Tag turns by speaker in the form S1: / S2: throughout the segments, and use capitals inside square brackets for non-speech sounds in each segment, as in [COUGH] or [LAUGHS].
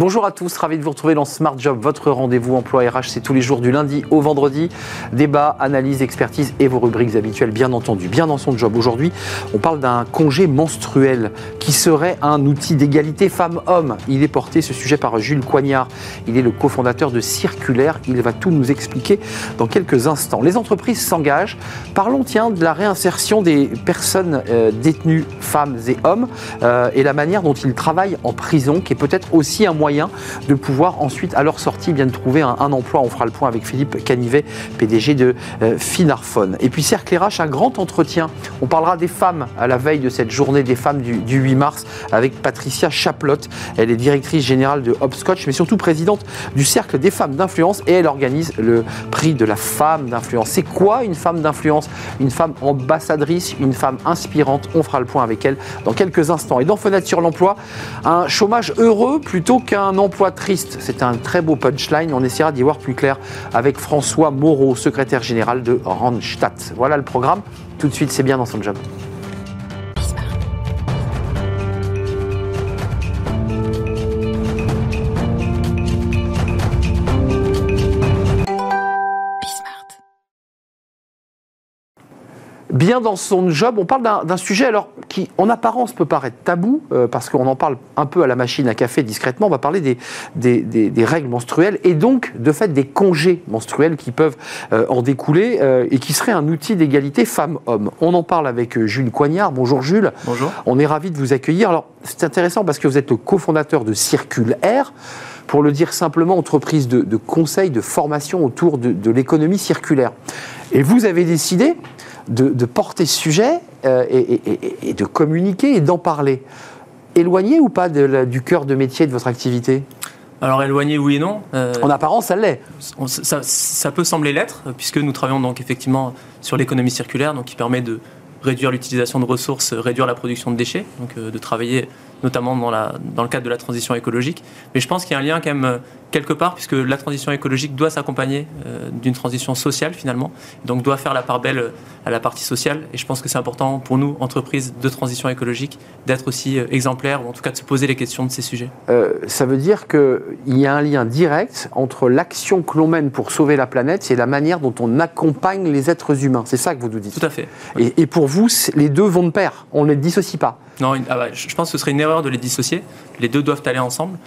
S1: Bonjour à tous, ravi de vous retrouver dans Smart Job, votre rendez-vous emploi RH, c'est tous les jours du lundi au vendredi. Débat, analyse, expertise et vos rubriques habituelles, bien entendu. Bien dans son job aujourd'hui, on parle d'un congé menstruel qui serait un outil d'égalité femmes-hommes. Il est porté ce sujet par Jules Coignard. Il est le cofondateur de Circulaire. Il va tout nous expliquer dans quelques instants. Les entreprises s'engagent. Parlons, tiens, de la réinsertion des personnes euh, détenues, femmes et hommes, euh, et la manière dont ils travaillent en prison, qui est peut-être aussi un moyen de pouvoir ensuite, à leur sortie, bien trouver un, emploi. On fera le point avec Philippe Canivet, PDG de euh, Finarphone. Et puis Cercle RH, un grand entretien. On parlera des femmes à la veille de cette journée des femmes du, 8 mars avec Patricia Chaplotte. Elle est directrice générale de Hopscotch, mais surtout présidente du Cercle des femmes d'influence et elle organise le prix de la femme d'influence. C'est quoi une femme d'influence? Une femme ambassadrice, une femme inspirante. On fera le point avec elle dans quelques instants. Et dans Fenêtre sur l'emploi, un chômage heureux plutôt qu'un emploi triste. C'est un très beau punchline. On essaiera d'y voir plus clair avec François Moreau, secrétaire général de Randstad. Voilà le programme. Tout de suite, c'est bien dans son job. Bien dans son job. On parle d'un sujet alors qui, en apparence, peut paraître tabou euh, parce qu'on en parle un peu à la machine à café discrètement. On va parler des, des, règles menstruelles et donc, de fait, des congés menstruels qui peuvent euh, en découler euh, et qui seraient un outil d'égalité femmes-hommes. On en parle avec Jules Coignard. Bonjour Jules.
S2: Bonjour.
S1: On est ravi de vous accueillir. Alors, c'est intéressant parce que vous êtes le cofondateur de Circule Air pour le dire simplement, entreprise de, de conseil, de formation autour de, de l'économie circulaire. Et vous avez décidé de, porter ce sujet euh, et, de communiquer et d'en parler. Éloigné ou pas du cœur de métier de votre activité?
S2: Alors éloigné, oui et non.
S1: Euh, en apparence, ça l'est.
S2: Ça, peut sembler l'être, puisque nous travaillons donc effectivement sur l'économie circulaire, donc qui permet de réduire l'utilisation de ressources, réduire la production de déchets, donc euh, de travailler notamment dans, la, dans le cadre de la transition écologique. Mais je pense qu'il y a un lien quand même quelque part, puisque la transition écologique doit s'accompagner euh, d'une transition sociale finalement, donc doit faire la part belle euh, à la partie sociale. Et je pense que c'est important pour nous, entreprises de transition écologique, d'être aussi euh, exemplaires, ou en tout cas de se poser les questions de ces sujets.
S1: ça veut dire qu'il y a un lien direct entre l'action que l'on mène pour sauver la planète et la manière dont on accompagne les êtres humains. C'est ça que vous nous dites.
S2: Tout à fait.
S1: Et, pour vous, les deux vont de pair. On ne les dissocie pas.
S2: Non, ah bah, je pense que ce serait une erreur de les dissocier. Les deux doivent aller ensemble.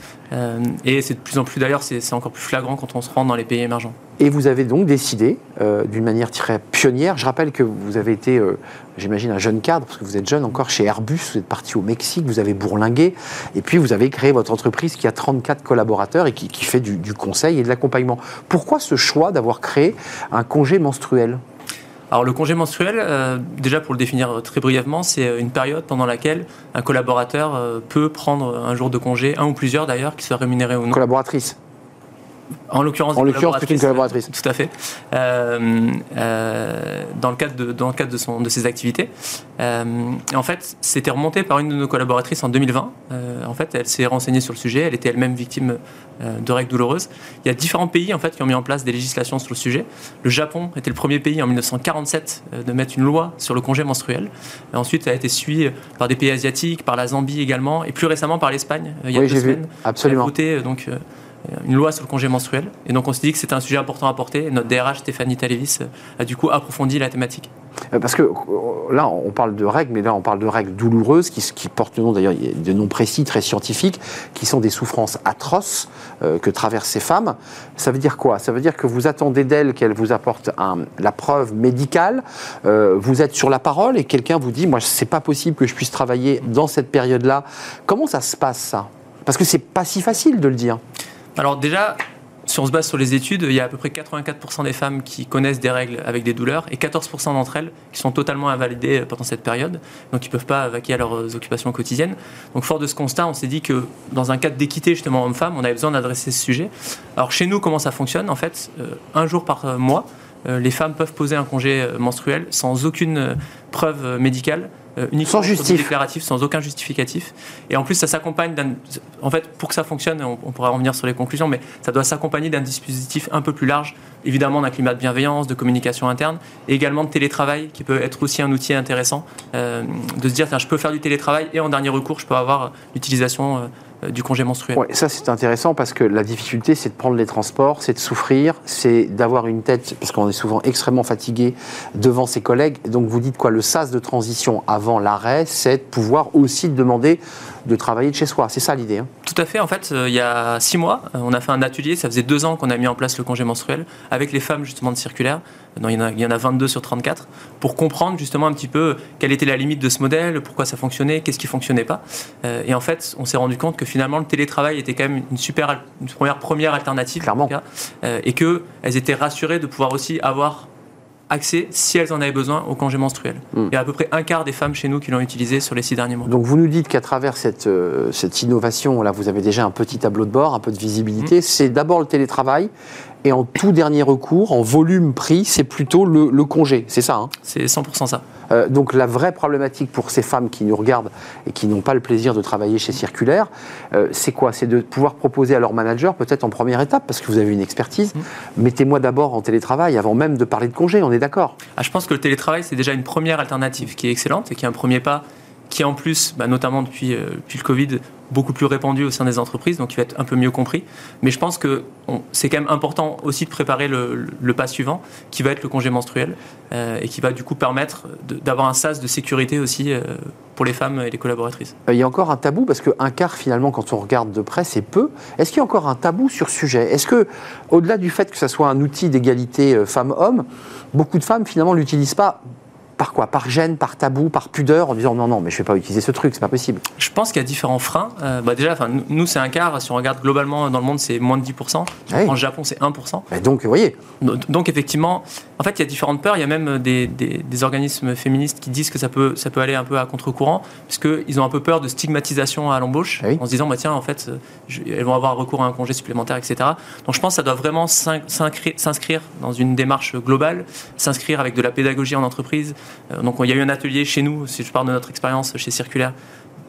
S2: et c'est de plus en plus d'ailleurs c'est encore plus flagrant quand on se rend dans les pays émergents.
S1: Et vous avez donc décidé, euh, d'une manière très pionnière, je rappelle que vous avez été, euh, j'imagine, un jeune cadre, parce que vous êtes jeune encore chez Airbus, vous êtes parti au Mexique, vous avez bourlingué, et puis vous avez créé votre entreprise qui a 34 collaborateurs et qui, fait du conseil et de l'accompagnement. Pourquoi ce choix d'avoir créé un congé menstruel?
S2: Alors le congé menstruel, euh, déjà pour le définir très brièvement, c'est une période pendant laquelle un collaborateur euh, peut prendre un jour de congé, un ou plusieurs d'ailleurs, qui soit rémunéré ou non.
S1: Collaboratrice
S2: en l'occurrence,
S1: en l'occurrence, une collaboratrice.
S2: Tout à fait. Euh, euh, dans le cadre de, dans le cadre de, son, de ses activités. Euh, en fait, c'était remonté par une de nos collaboratrices en 2020. en fait, elle s'est renseignée sur le sujet. Elle était elle-même victime de règles douloureuses. Il y a différents pays en fait qui ont mis en place des législations sur le sujet. Le Japon était le premier pays en 1947 de mettre une loi sur le congé menstruel. Et ensuite, ça a été suivi par des pays asiatiques, par la Zambie également, et plus récemment par l'Espagne.
S1: Il y a oui, deux semaines. Vu. Absolument.
S2: voté donc une loi sur le congé menstruel. Et donc on s'est dit que c'était un sujet important à porter. notre DRH, Stéphanie Talévis, a du coup approfondi la thématique.
S1: Euh, parce que euh, là, on parle de règles, mais là, on parle de règles douloureuses qui, portent le noms précis, très scientifiques, qui sont des souffrances atroces euh, que traversent ces femmes. Ça veut dire quoi? Ça veut dire que vous attendez d'elles qu'elles vous apportent la preuve médicale. vous êtes sur la parole et quelqu'un vous dit Moi, c'est pas possible que je puisse travailler dans cette période-là. Comment ça se passe, ça? Parce que c'est pas si facile de le dire.
S2: Alors déjà, si on se base sur les études, il y a à peu près 84% des femmes qui connaissent des règles avec des douleurs et 14% d'entre elles qui sont totalement invalidées pendant cette période, donc qui ne peuvent pas vaquer à leurs occupations quotidiennes. Donc fort de ce constat, on s'est dit que dans un cadre d'équité justement homme-femme, on avait besoin d'adresser ce sujet. Alors chez nous, comment ça fonctionne? En fait, euh, un jour par mois, euh, les femmes peuvent poser un congé euh, menstruel sans aucune preuve médicale
S1: euh, uniquement sans
S2: déclaratif, sans aucun justificatif. Et en plus, ça s'accompagne d'un. En fait, pour que ça fonctionne, on, pourra revenir sur les conclusions, mais ça doit s'accompagner d'un dispositif un peu plus large, évidemment d'un climat de bienveillance, de communication interne, et également de télétravail, qui peut être aussi un outil intéressant, euh, de se dire, je peux faire du télétravail et en dernier recours, je peux avoir l'utilisation du congé menstruel.
S1: Ça c'est intéressant parce que la difficulté c'est de prendre les transports, c'est de souffrir, c'est d'avoir une tête, parce qu'on est souvent extrêmement fatigué devant ses collègues. Donc vous dites quoi Le sas de transition avant l'arrêt, c'est de pouvoir aussi demander de travailler de chez soi. C'est ça l'idée. Hein.
S2: Tout à fait. En fait, euh, il y a six mois, euh, on a fait un atelier. Ça faisait deux ans qu'on a mis en place le congé menstruel avec les femmes justement de circulaire. il, y en a, il y en a 22 sur 34 pour comprendre justement un petit peu quelle était la limite de ce modèle, pourquoi ça fonctionnait, qu'est-ce qui fonctionnait pas. Euh, et en fait, on s'est rendu compte que finalement le télétravail était quand même une super, une première première alternative.
S1: Clairement.
S2: et qu'elles étaient rassurées de pouvoir aussi avoir accès, si elles en avaient besoin, au congé menstruel. Hmm. Il y a à peu près un quart des femmes chez nous qui l'ont utilisé sur les six derniers mois.
S1: Donc vous nous dites qu'à travers cette, euh, cette innovation, là vous avez déjà un petit tableau de bord, un peu de visibilité, hmm. c'est d'abord le télétravail, et en tout dernier recours, en volume prix, c'est plutôt le, congé, c'est ça hein
S2: C'est 100% ça.
S1: Euh, donc la vraie problématique pour ces femmes qui nous regardent et qui n'ont pas le plaisir de travailler chez Circulaire, euh, c'est quoi? C'est de pouvoir proposer à leur manager, peut-être en première étape, parce que vous avez une expertise, mmh. mettez-moi d'abord en télétravail avant même de parler de congé, on est d'accord?
S2: Ah, Je pense que le télétravail, c'est déjà une première alternative qui est excellente et qui est un premier pas qui en plus, bah, notamment depuis, euh, depuis, le Covid, beaucoup plus répandu au sein des entreprises, donc il va être un peu mieux compris. Mais je pense que c'est quand même important aussi de préparer le, pas suivant, qui va être le congé menstruel, euh, et qui va du coup permettre d'avoir un sas de sécurité aussi euh, pour les femmes et les collaboratrices.
S1: Il y a encore un tabou, parce qu'un quart finalement, quand on regarde de près, c'est peu. Est-ce qu'il y a encore un tabou sur ce sujet? Est-ce que, au-delà du fait que ce soit un outil d'égalité femmes-hommes, beaucoup de femmes finalement l'utilisent pas par quoi? Par gêne, par tabou, par pudeur, en disant non, non, mais je ne vais pas utiliser ce truc, c'est pas possible.
S2: Je pense qu'il y a différents freins. Euh, bah déjà, nous, c'est un quart. Si on regarde globalement dans le monde, c'est moins de 10%. En Japon, c'est 1%.
S1: Et donc, vous voyez.
S2: Donc, effectivement, en fait, il y a différentes peurs. Il y a même des, des, organismes féministes qui disent que ça peut, ça peut aller un peu à contre-courant, puisqu'ils ont un peu peur de stigmatisation à l'embauche, ah en se disant, bah, tiens, en fait, elles vont avoir recours à un congé supplémentaire, etc. Donc, je pense que ça doit vraiment s'inscrire dans une démarche globale, s'inscrire avec de la pédagogie en entreprise, euh, donc il y a eu un atelier chez nous, si je parle de notre expérience chez Circulaire,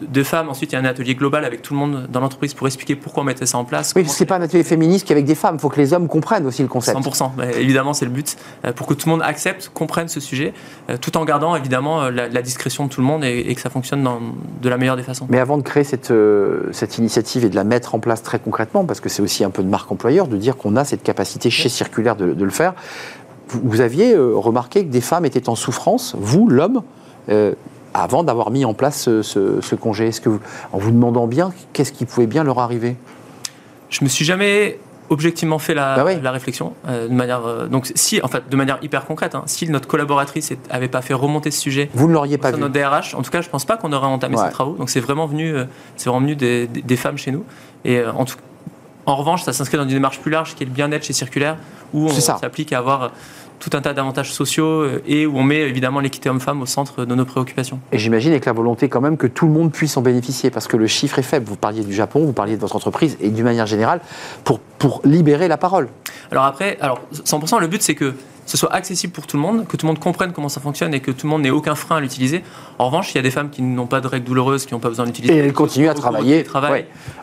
S2: de femmes. Ensuite, il y a un atelier global avec tout le monde dans l'entreprise pour expliquer pourquoi on mettait ça en place.
S1: Oui, ce n'est pas un atelier féministe qu'avec des femmes. Il faut que les hommes comprennent aussi le concept.
S2: 100%. évidemment, c'est le but. Euh, pour que tout le monde accepte, comprenne ce sujet, euh, tout en gardant évidemment la, discrétion de tout le monde et, que ça fonctionne dans, de la meilleure des façons.
S1: Mais avant de créer cette, cette initiative et de la mettre en place très concrètement, parce que c'est aussi un peu de marque employeur, de dire qu'on a cette capacité chez Circulaire de, de le faire, vous aviez euh, remarqué que des femmes étaient en souffrance, vous, l'homme, euh, avant d'avoir mis en place ce, congé. Est-ce que, en vous demandant bien, qu'est-ce qui pouvait bien leur arriver?
S2: Je me suis jamais objectivement fait la, bah la réflexion euh, de manière donc si en fait de manière hyper concrète hein, si notre collaboratrice avait pas fait remonter ce sujet
S1: vous ne l'auriez pas
S2: vu. notre DRH en tout cas je pense pas qu'on aurait entamé ces travaux. Donc c'est vraiment venu c'est vraiment venu des, des, femmes chez nous. Et en tout en revanche, ça s'inscrit dans une démarche plus large qui est le bien-être chez Circulaire, où on s'applique à avoir tout un tas d'avantages sociaux euh, et où on met évidemment l'équité homme-femme au centre de nos préoccupations.
S1: Et j'imagine avec la volonté quand même que tout le monde puisse en bénéficier, parce que le chiffre est faible. Vous parliez du Japon, vous parliez de votre entreprise, et d'une manière générale, pour, pour libérer la parole.
S2: Alors après, alors 100%, le but c'est que ce soit accessible pour tout le monde, que tout le monde comprenne comment ça fonctionne et que tout le monde n'ait aucun frein à l'utiliser. En revanche, il y a des femmes qui n'ont pas de règles douloureuses, qui n'ont pas besoin d'utiliser.
S1: Et elles continuent à travailler.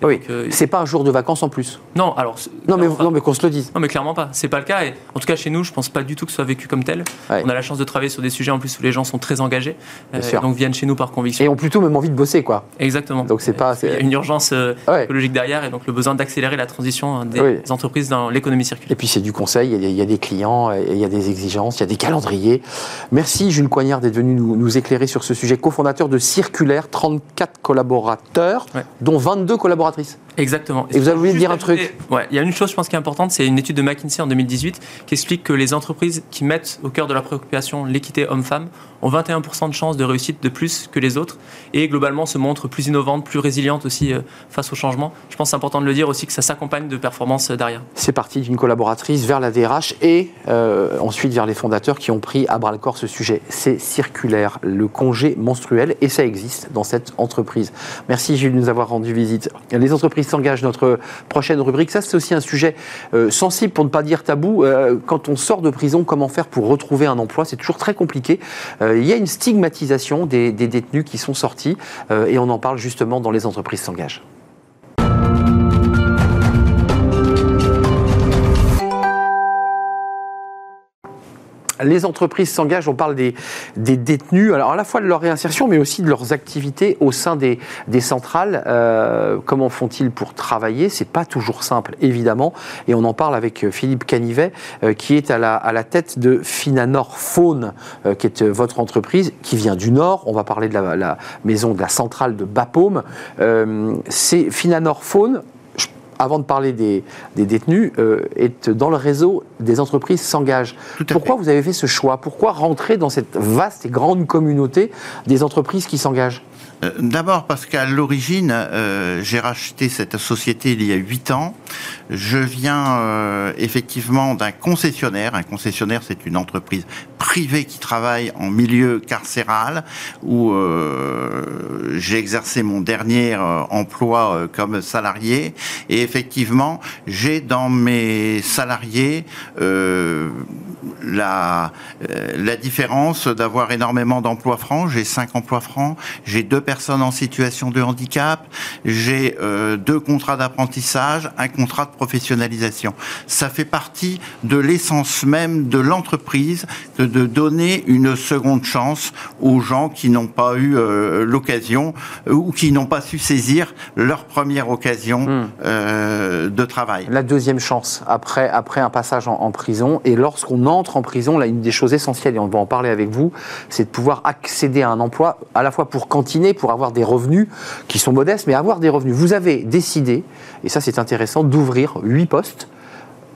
S1: Oui. Euh, c'est pas un jour de vacances en plus.
S2: Non, alors.
S1: Non, mais, non, mais qu'on se le dise.
S2: Non, mais clairement pas. C'est pas le cas. Et en tout cas, chez nous, je pense pas du tout que ce soit vécu comme tel. On a la chance de travailler sur des sujets en plus où les gens sont très engagés. Euh, donc viennent chez nous par conviction.
S1: Et ont plutôt même envie de bosser, quoi.
S2: Exactement.
S1: Donc c'est pas.
S2: Il y a une urgence euh, écologique derrière et donc le besoin d'accélérer la transition hein, des entreprises dans l'économie circulaire.
S1: Et puis c'est du conseil. Il y, a des clients, il y a des exigences, il y a des calendriers. Merci Jules Coignard d'être venu nous, éclairer sur ce sujet, cofondateur de Circulaire, 34 collaborateurs, dont 22 collaboratrices.
S2: Exactement.
S1: Et, vous avez voulu dire un truc
S2: Ouais, il y a une chose, je pense, qui est importante, c'est une étude de McKinsey en 2018 qui explique que les entreprises qui mettent au cœur de leur préoccupation l'équité homme-femme ont 21% de chances de réussite de plus que les autres et globalement se montrent plus innovantes, plus résilientes aussi euh, face au changement. Je pense que c'est important de le dire aussi que ça s'accompagne de performances euh, derrière.
S1: C'est parti d'une collaboratrice vers la DRH et euh, ensuite vers les fondateurs qui ont pris à bras le corps ce sujet. C'est circulaire, le congé menstruel et ça existe dans cette entreprise. Merci Gilles de nous avoir rendu visite. Les entreprises s'engagent, notre prochaine rubrique. Ça c'est aussi un sujet sensible pour ne pas dire tabou. quand on sort de prison, comment faire pour retrouver un emploi? C'est toujours très compliqué. Euh, il y a une stigmatisation des, détenus qui sont sortis euh, et on en parle justement dans Les entreprises s'engagent. Les entreprises s'engagent, on parle des, détenus, alors à la fois de leur réinsertion, mais aussi de leurs activités au sein des, centrales. Euh, comment font-ils pour travailler? C'est pas toujours simple, évidemment. Et on en parle avec euh, Philippe Canivet, euh, qui est à la, à la tête de Finanor Faune, qui est votre entreprise, qui vient du Nord. On va parler de la, la maison de la centrale de Bapaume. C'est Finanor Faune avant de parler des, détenus, euh, est dans le réseau des entreprises s'engagent. Pourquoi vous avez fait ce choix? Pourquoi rentrer dans cette vaste et grande communauté des entreprises qui s'engagent?
S3: Euh, D'abord parce qu'à l'origine, euh, j'ai racheté cette société il y a huit ans. Je viens euh, effectivement d'un concessionnaire. Un concessionnaire, c'est une entreprise privée qui travaille en milieu carcéral où j'ai exercé mon dernier emploi comme salarié. Et effectivement, j'ai dans mes salariés la, la différence d'avoir énormément d'emplois francs. J'ai cinq emplois francs. J'ai deux personnes en situation de handicap, j'ai euh, deux contrats d'apprentissage, un contrat de professionnalisation. Ça fait partie de l'essence même de l'entreprise que de donner une seconde chance aux gens qui n'ont pas eu euh, l'occasion euh, ou qui n'ont pas su saisir leur première occasion hmm. de travail.
S1: La deuxième chance après, après un passage en, en prison et lorsqu'on entre en prison, là, une des choses essentielles, et on va en parler avec vous, c'est de pouvoir accéder à un emploi à la fois pour cantiner, pour avoir des revenus qui sont modestes, mais avoir des revenus. Vous avez décidé, et ça c'est intéressant, d'ouvrir huit postes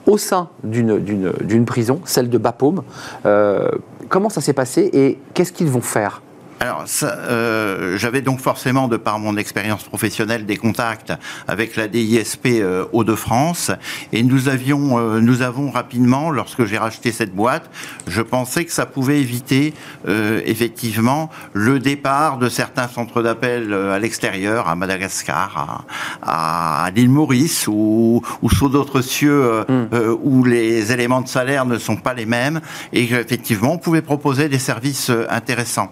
S1: au sein d'une prison, celle de Bapaume. Euh, comment ça s'est passé et qu'est-ce qu'ils vont faire
S3: alors, euh, j'avais donc forcément, de par mon expérience professionnelle, des contacts avec la DISP euh, Hauts-de-France, et nous avions, euh, nous avons rapidement, lorsque j'ai racheté cette boîte, je pensais que ça pouvait éviter effectivement le départ de certains centres d'appel à l'extérieur, à Madagascar, à, l'île Maurice ou, ou sous d'autres cieux hmm. où les éléments de salaire ne sont pas les mêmes, et qu'effectivement on pouvait proposer des services intéressants.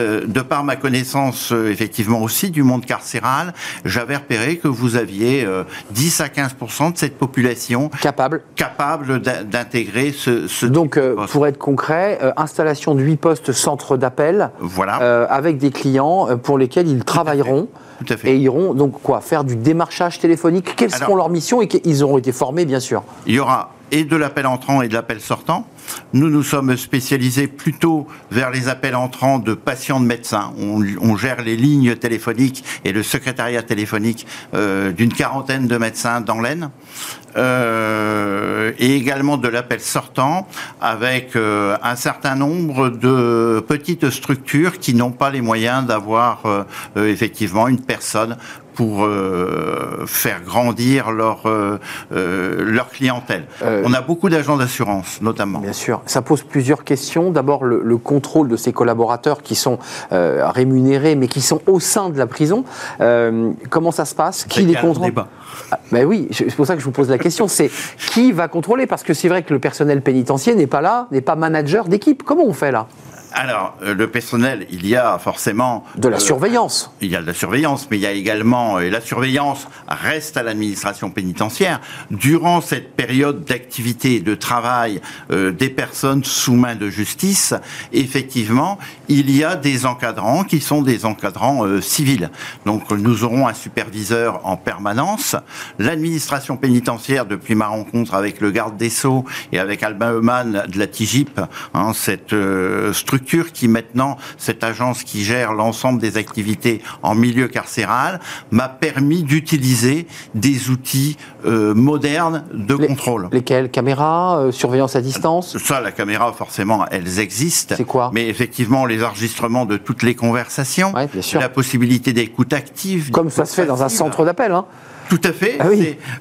S3: Euh, de par ma connaissance euh, effectivement aussi du monde carcéral, j'avais repéré que vous aviez 10 euh, à 15% de cette population
S1: capable,
S3: capable d'intégrer ce, ce,
S1: Donc, pour être concret, installation de 8 postes centres d'appel, voilà. avec des clients pour lesquels ils travailleront. Tout à fait. Et iront donc quoi Faire du démarchage téléphonique Quelles seront leurs missions Et ils auront été formés, bien sûr.
S3: Il y aura et de l'appel entrant et de l'appel sortant. Nous nous sommes spécialisés plutôt vers les appels entrants de patients de médecins. On, gère les lignes téléphoniques et le secrétariat téléphonique euh, d'une quarantaine de médecins dans l'Aisne. Euh, et également de l'appel sortant avec euh, un certain nombre de petites structures qui n'ont pas les moyens d'avoir effectivement une personne pour faire grandir leur, leur clientèle. On a beaucoup d'agents d'assurance, notamment.
S1: Bien sûr. Ça pose plusieurs questions. D'abord, le, contrôle de ces collaborateurs qui sont euh, rémunérés, mais qui sont au sein de la prison. Euh, comment ça se passe? Qui les contrôle? ah, ben oui, c'est pour ça que je vous pose la question. C'est qui va contrôler? Parce que c'est vrai que le personnel pénitentiaire n'est pas là, n'est pas manager d'équipe. Comment on fait là?
S3: Alors, euh, le personnel, il y a forcément...
S1: De la euh, surveillance.
S3: Il y a de la surveillance, mais il y a également... Et la surveillance reste à l'administration pénitentiaire. Durant cette période d'activité de travail euh, des personnes sous main de justice, effectivement, il y a des encadrants qui sont des encadrants civils. Donc, nous aurons un superviseur en permanence. L'administration pénitentiaire, depuis ma rencontre avec le garde des Sceaux et avec Albin Eumann de la TIGIP, hein, cette structure qui maintenant, cette agence qui gère l'ensemble des activités en milieu carcéral, m'a permis d'utiliser des outils euh, modernes de contrôle.
S1: Lesquels? Caméra, euh, surveillance à distance?
S3: Ça, la caméra, forcément, elles existent.
S1: C'est quoi?
S3: Mais effectivement, les enregistrements de toutes les conversations, la possibilité d'écoute active.
S1: Comme ça se fait dans un centre d'appel. Hein
S3: tout à fait. Ah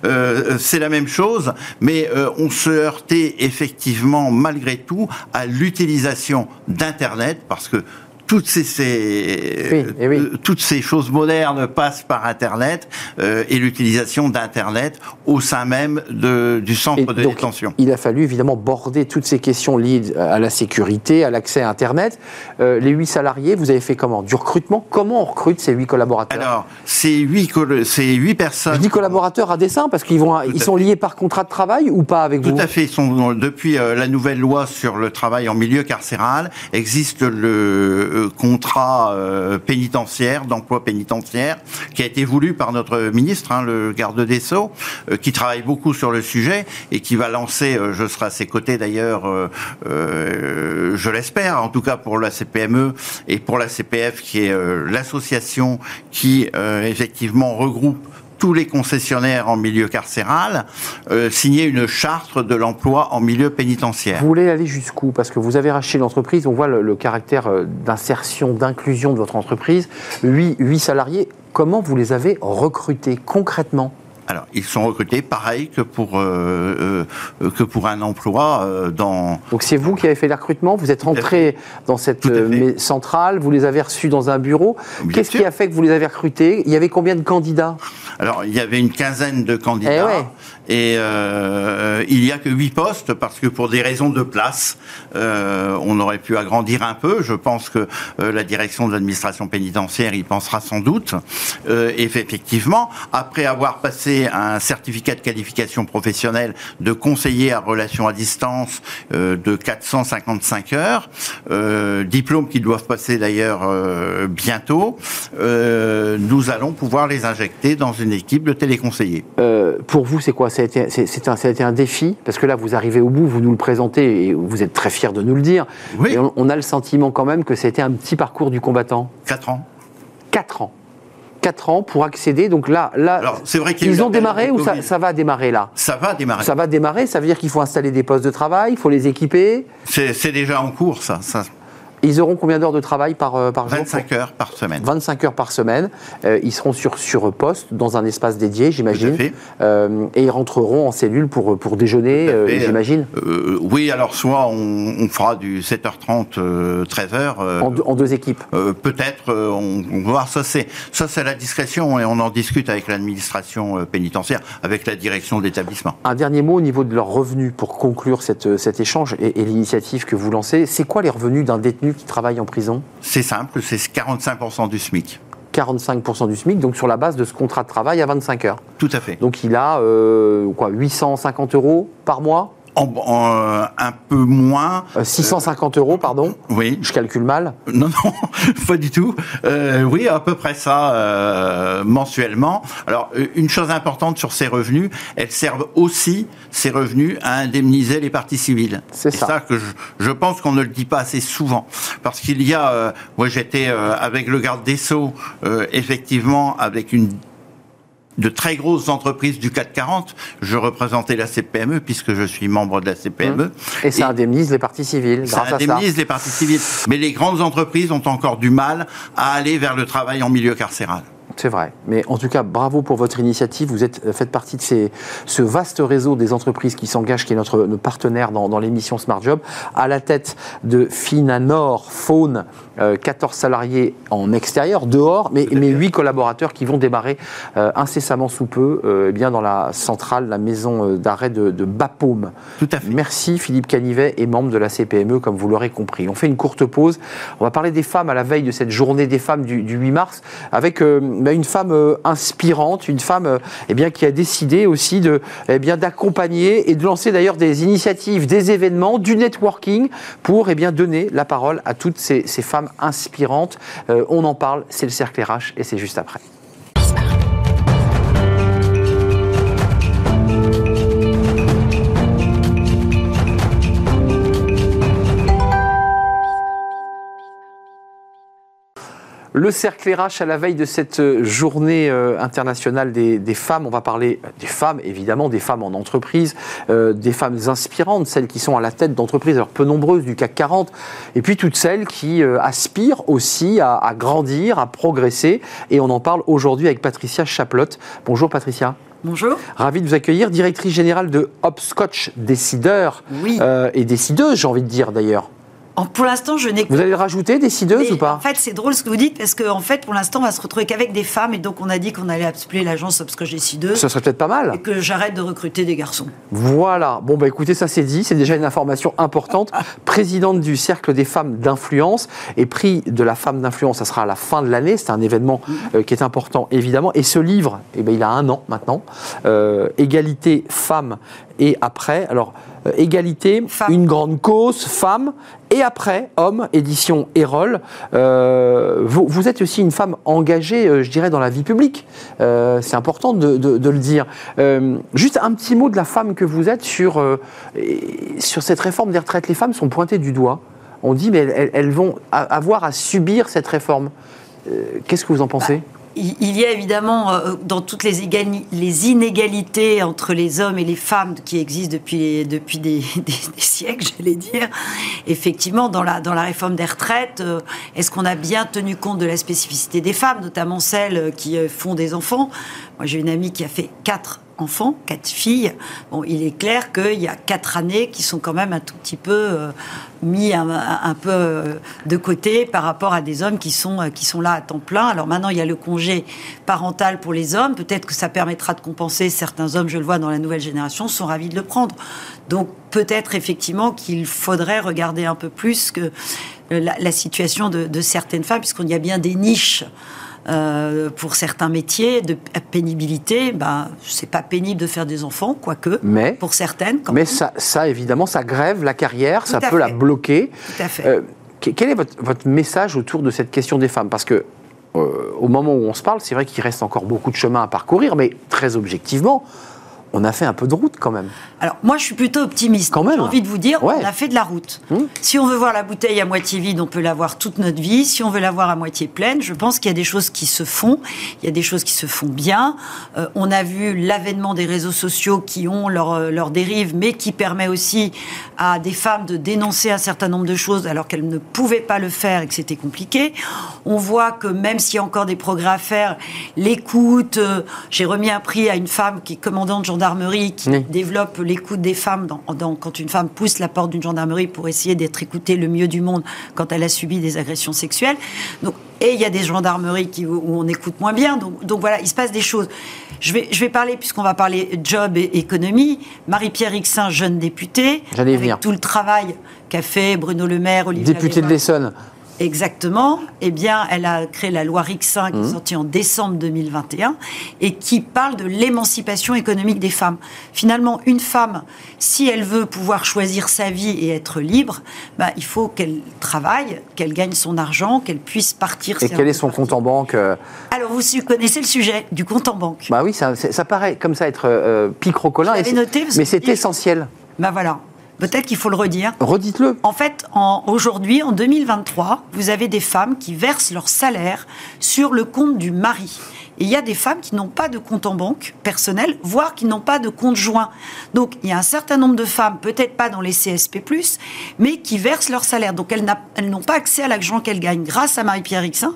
S3: euh, c'est la même chose, mais euh, on se heurtait effectivement malgré tout à l'utilisation d'Internet parce que toutes ces, ces
S1: Oui, oui.
S3: euh, toutes ces choses modernes passent par Internet euh, et l'utilisation d'Internet au sein même de, du centre
S1: Et
S3: de
S1: donc,
S3: détention.
S1: Il a fallu évidemment border toutes ces questions liées à la sécurité, à l'accès à Internet. Euh, les huit salariés, vous avez fait comment? Du recrutement? Comment on recrute ces huit collaborateurs?
S3: Alors, ces huit, coll- ces huit personnes.
S1: Je dis collaborateurs à dessein parce qu'ils vont, ils
S3: à
S1: sont liés par contrat de travail ou pas avec
S3: Tout
S1: vous?
S3: à fait. Ils sont, depuis la nouvelle loi sur le travail en milieu carcéral, existe le contrat euh, pénitentiaire, d'emploi pénitentiaire, qui a été voulu par notre ministre, hein, le garde des Sceaux, euh, qui travaille beaucoup sur le sujet et qui va lancer, euh, je serai à ses côtés d'ailleurs, je l'espère, en tout cas pour la CPME et pour la CPF, qui est l'association qui effectivement regroupe tous les concessionnaires en milieu carcéral euh, signer une charte de l'emploi en milieu pénitentiaire.
S1: Vous voulez aller jusqu'où? Parce que vous avez racheté l'entreprise, on voit le, caractère euh, d'insertion, d'inclusion de votre entreprise. Huit, huit salariés, comment vous les avez recrutés concrètement?
S3: Alors, ils sont recrutés pareil que pour euh, euh, que pour un emploi euh, dans.
S1: Donc c'est vous qui avez fait le recrutement, vous êtes rentré dans cette euh, centrale, vous les avez reçus dans un bureau. Qu'est-ce qui a fait que vous les avez recrutés? Il y avait combien de candidats?
S3: Alors, il y avait une quinzaine de candidats
S1: Eh ouais.
S3: Et euh, il y a que huit postes parce que pour des raisons de place, euh, on aurait pu agrandir un peu. Je pense que euh, la direction de l'administration pénitentiaire y pensera sans doute. Et effectivement, après avoir passé un certificat de qualification professionnelle de conseiller à relations à distance de 455 heures, diplôme qu'ils doivent passer d'ailleurs bientôt, nous allons pouvoir les injecter dans une équipe de téléconseillers.
S1: Pour vous, c'est quoi? Ça a, été, un, ça a été un défi Parce que là, vous arrivez au bout, vous nous le présentez et vous êtes très fiers de nous le dire.
S3: Oui.
S1: Et on, on a le sentiment quand même que c'était un petit parcours du combattant.
S3: Quatre ans.
S1: Quatre ans. Quatre ans pour accéder. Donc là, là
S3: Alors, c'est vrai eu
S1: ils ont démarré ou ça, ça va démarrer là?
S3: Ça va démarrer.
S1: Ça va démarrer, ça veut dire qu'il faut installer des postes de travail, il faut les équiper.
S3: C'est c'est déjà en cours, ça. ça.
S1: Ils auront combien d'heures de travail par, euh, par jour
S3: 25 heures par semaine.
S1: 25 heures par semaine. Euh, ils seront sur, sur poste, dans un espace dédié, j'imagine.
S3: Tout à fait.
S1: Euh, et ils rentreront en cellule pour, pour déjeuner, euh, j'imagine.
S3: Oui, alors soit on, on fera du 7h30, euh, 13h. euh,
S1: En, deux- en deux équipes.
S3: Peut-être, on, on va voir. Ça, c'est ça, c'est la discrétion et on en discute avec l'administration pénitentiaire, avec la direction de l'établissement.
S1: Un dernier mot au niveau de leurs revenus pour conclure cette, cet échange et, et l'initiative que vous lancez. C'est quoi les revenus d'un détenu qui travaille en prison
S3: C'est simple, c'est 45% du SMIC.
S1: 45% du SMIC, donc sur la base de ce contrat de travail à 25 heures.
S3: Tout à fait.
S1: Donc il a euh, quoi, 850 euros par mois
S3: En, en, euh, un peu moins.
S1: Euh, 650 euros, pardon.
S3: Oui.
S1: Je calcule mal.
S3: Non, non, [LAUGHS] pas du tout. Euh, oui, à peu près ça euh, mensuellement. Alors, euh, une chose importante sur ces revenus, elles servent aussi ces revenus à indemniser les parties civiles.
S1: C'est ça.
S3: que je, je pense qu'on ne le dit pas assez souvent, parce qu'il y a, euh, moi j'étais euh, avec le garde des sceaux, euh, effectivement, avec une de très grosses entreprises du CAC 40. Je représentais la CPME puisque je suis membre de la CPME.
S1: Et ça indemnise les parties civiles
S3: Ça
S1: grâce à ça.
S3: indemnise les parties civiles. Mais les grandes entreprises ont encore du mal à aller vers le travail en milieu carcéral.
S1: C'est vrai. Mais en tout cas, bravo pour votre initiative. Vous êtes, euh, faites partie de ces, ce vaste réseau des entreprises qui s'engagent, qui est notre, notre partenaire dans, dans l'émission Smart Job, à la tête de Finanor Faune, 14 salariés en extérieur, dehors, mais, mais 8 collaborateurs qui vont démarrer euh, incessamment sous peu euh, eh bien dans la centrale, la maison euh, d'arrêt de, de Bapaume.
S3: Tout à fait.
S1: Merci Philippe Canivet et membre de la CPME, comme vous l'aurez compris. On fait une courte pause. On va parler des femmes à la veille de cette journée des femmes du, du 8 mars, avec euh, bah, une femme euh, inspirante, une femme euh, eh bien, qui a décidé aussi de, eh bien, d'accompagner et de lancer d'ailleurs des initiatives, des événements, du networking pour eh bien, donner la parole à toutes ces, ces femmes inspirantes. Euh, on en parle, c'est le cercle RH et c'est juste après. Le cercle RH à la veille de cette euh, journée euh, internationale des, des femmes, on va parler des femmes, évidemment, des femmes en entreprise, euh, des femmes inspirantes, celles qui sont à la tête d'entreprises, alors peu nombreuses du CAC 40, et puis toutes celles qui euh, aspirent aussi à, à grandir, à progresser. Et on en parle aujourd'hui avec Patricia Chaplotte. Bonjour Patricia.
S4: Bonjour.
S1: Ravi de vous accueillir, directrice générale de Hopscotch Décideur
S4: Oui.
S1: euh, et décideuse, j'ai envie de dire d'ailleurs.
S4: Pour l'instant, je n'ai.
S1: Vous allez rajouter décideuse ou pas
S4: En fait, c'est drôle ce que vous dites parce qu'en en fait, pour l'instant, on va se retrouver qu'avec des femmes et donc on a dit qu'on allait appeler l'agence Obscoche décideuse.
S1: Ça serait peut-être pas mal.
S4: Et que j'arrête de recruter des garçons.
S1: Voilà. Bon, bah écoutez, ça c'est dit. C'est déjà une information importante. [LAUGHS] Présidente du Cercle des femmes d'influence et prix de la femme d'influence, ça sera à la fin de l'année. C'est un événement euh, qui est important, évidemment. Et ce livre, eh ben, il a un an maintenant. Euh, égalité femmes et après. Alors, euh, égalité, une grande cause, femme, et après, homme, édition Erol. Euh, vous, vous, êtes aussi une femme engagée, euh, je dirais, dans la vie publique. c'est important de, le dire. juste un petit mot de la femme que vous êtes sur, sur cette réforme des retraites. Les femmes sont pointées du doigt. On dit, mais elles, vont avoir à subir cette réforme. Qu'est-ce que vous en pensez?
S4: Il y a évidemment euh, dans toutes les, inégalités entre les hommes et les femmes qui existent depuis, depuis [LAUGHS] des, siècles, j'allais dire. Effectivement, dans la, dans la réforme des retraites, euh, est-ce qu'on a bien tenu compte de la spécificité des femmes, notamment celles qui euh, font des enfants? Moi, j'ai une amie qui a fait quatre enfants, quatre filles. Bon, il est clair qu'il y a quatre années qui sont quand même un tout petit peu euh, mis un, peu euh, de côté par rapport à des hommes qui sont, euh, qui sont là à temps plein. Alors maintenant, il y a le congé parental pour les hommes. Peut-être que ça permettra de compenser. Certains hommes, je le vois dans la nouvelle génération, sont ravis de le prendre. Donc peut-être effectivement qu'il faudrait regarder un peu plus que la, situation de, de certaines femmes, puisqu'on y a bien des niches. Euh, pour certains métiers de pénibilité, ben, c'est pas pénible de faire des enfants, quoique, mais, pour certaines.
S1: mais ça, ça, évidemment, ça grève la carrière, ça peut la bloquer.
S4: Tout à fait. Euh,
S1: quel est votre, votre, message autour de cette question des femmes? Parce que euh, au moment où on se parle, c'est vrai qu'il reste encore beaucoup de chemin à parcourir, mais très objectivement, on a fait un peu de route quand même.
S4: Alors moi je suis plutôt optimiste. Quand même. J'ai envie de vous dire, on a fait de la route. Hum. Si on veut voir la bouteille à moitié vide, on peut la voir toute notre vie. Si on veut la voir à moitié pleine, je pense qu'il y a des choses qui se font. Il y a des choses qui se font bien. Euh, on a vu l'avènement des réseaux sociaux qui ont leur, euh, leur dérive, mais qui permet aussi à des femmes de dénoncer un certain nombre de choses alors qu'elles ne pouvaient pas le faire et que c'était compliqué. On voit que même s'il y a encore des progrès à faire, l'écoute. Euh, j'ai remis un prix à une femme qui est commandante gendarmerie qui développe l'écoute des femmes dans, quand une femme pousse la porte d'une gendarmerie pour essayer d'être écoutée le mieux du monde quand elle a subi des agressions sexuelles. Donc, et il y a des gendarmeries qui, où on écoute moins bien. Donc, donc voilà, il se passe des choses. Je vais, je vais parler, puisqu'on va parler job et économie, Marie-Pierre Rixin, jeune députée, avec tout le travail qu'a fait Bruno Le Maire, Olivier
S1: Député de l'Essonne.
S4: Exactement. Eh bien, elle a créé la loi RIC5 qui est mmh. sortie en décembre 2021 et qui parle de l'émancipation économique des femmes. Finalement, une femme, si elle veut pouvoir choisir sa vie et être libre, bah, il faut qu'elle travaille, qu'elle gagne son argent, qu'elle puisse partir.
S1: Et quel est son compte en banque euh
S4: Alors, vous connaissez le sujet du compte en banque.
S1: Bah oui, ça, ça paraît comme ça être euh, picrocolin, mais c'est essentiel.
S4: Bah voilà. Peut-être qu'il faut le redire.
S1: Redites-le.
S4: En fait, aujourd'hui, en 2023, vous avez des femmes qui versent leur salaire sur le compte du mari il y a des femmes qui n'ont pas de compte en banque personnel, voire qui n'ont pas de compte joint. Donc il y a un certain nombre de femmes, peut-être pas dans les CSP+, mais qui versent leur salaire. Donc elles n'ont pas accès à l'argent qu'elles gagnent. Grâce à Marie-Pierre Rixin,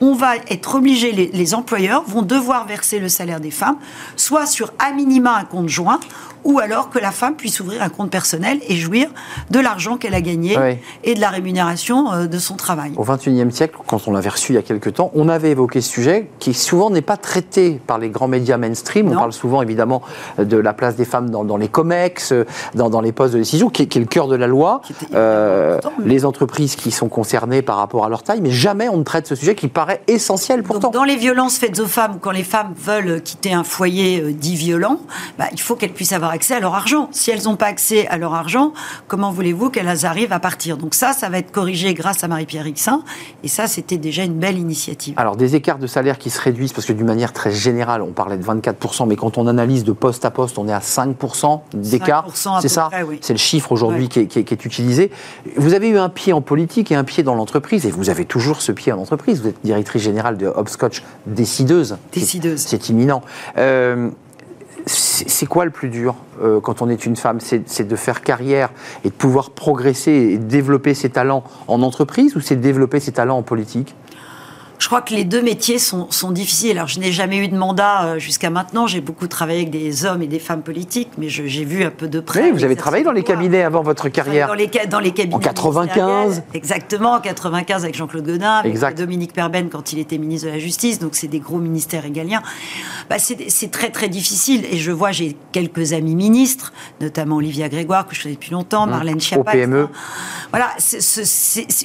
S4: on va être obligé, les, les, employeurs vont devoir verser le salaire des femmes, soit sur à minima un compte joint, ou alors que la femme puisse ouvrir un compte personnel et jouir de l'argent qu'elle a gagné et de la rémunération euh, de son travail.
S1: Au XXIe siècle, quand on l'avait reçu il y a quelques temps, on avait évoqué ce sujet qui souvent n'est pas traité par les grands médias mainstream. On parle souvent évidemment de la place des femmes dans, les COMEX, dans, dans, les postes de décision, qui, est le cœur de la loi. Euh, les entreprises qui sont concernées par rapport à leur taille, mais jamais on ne traite ce sujet qui paraît essentiel pourtant.
S4: dans les violences faites aux femmes, quand les femmes veulent quitter un foyer euh, dit violent, bah, il faut qu'elles puissent avoir accès à leur argent. Si elles n'ont pas accès à leur argent, comment voulez-vous qu'elles arrivent à partir? Donc ça, ça va être corrigé grâce à Marie-Pierre Rixin, et ça, c'était déjà une belle initiative.
S1: Alors des écarts de salaire qui se réduisent, parce que d'une manière très générale, on parlait de 24%, mais quand on analyse de poste à poste, on est à 5% d'écart. C'est ça C'est le chiffre aujourd'hui qui, qui, est utilisé. Vous avez eu un pied en politique et un pied dans l'entreprise, et vous avez toujours ce pied en entreprise. Vous êtes directrice générale de Hopscotch, décideuse.
S4: Décideuse.
S1: C'est imminent. Euh, c'est quoi le plus dur euh, quand on est une femme? C'est de faire carrière et de pouvoir progresser et développer ses talents en entreprise ou c'est de développer ses talents en politique?
S4: Je crois que les deux métiers sont, sont difficiles. Alors, je n'ai jamais eu de mandat euh, jusqu'à maintenant. J'ai beaucoup travaillé avec des hommes et des femmes politiques, mais j'ai vu un peu de près.
S1: Oui, vous avez travaillé dans les cabinets avant votre carrière.
S4: Dans les, dans les cabinets.
S1: En 95.
S4: Exactement, en 95 avec Jean-Claude Godin, avec Dominique Perben quand il était ministre de la Justice. Donc, c'est des gros ministères égaliens. Bah, c'est très, très difficile. Et je vois, j'ai quelques amis ministres, notamment Olivia Grégoire, que je connais depuis longtemps, mmh. Marlène Schiappa.
S1: Au PME.
S4: Voilà,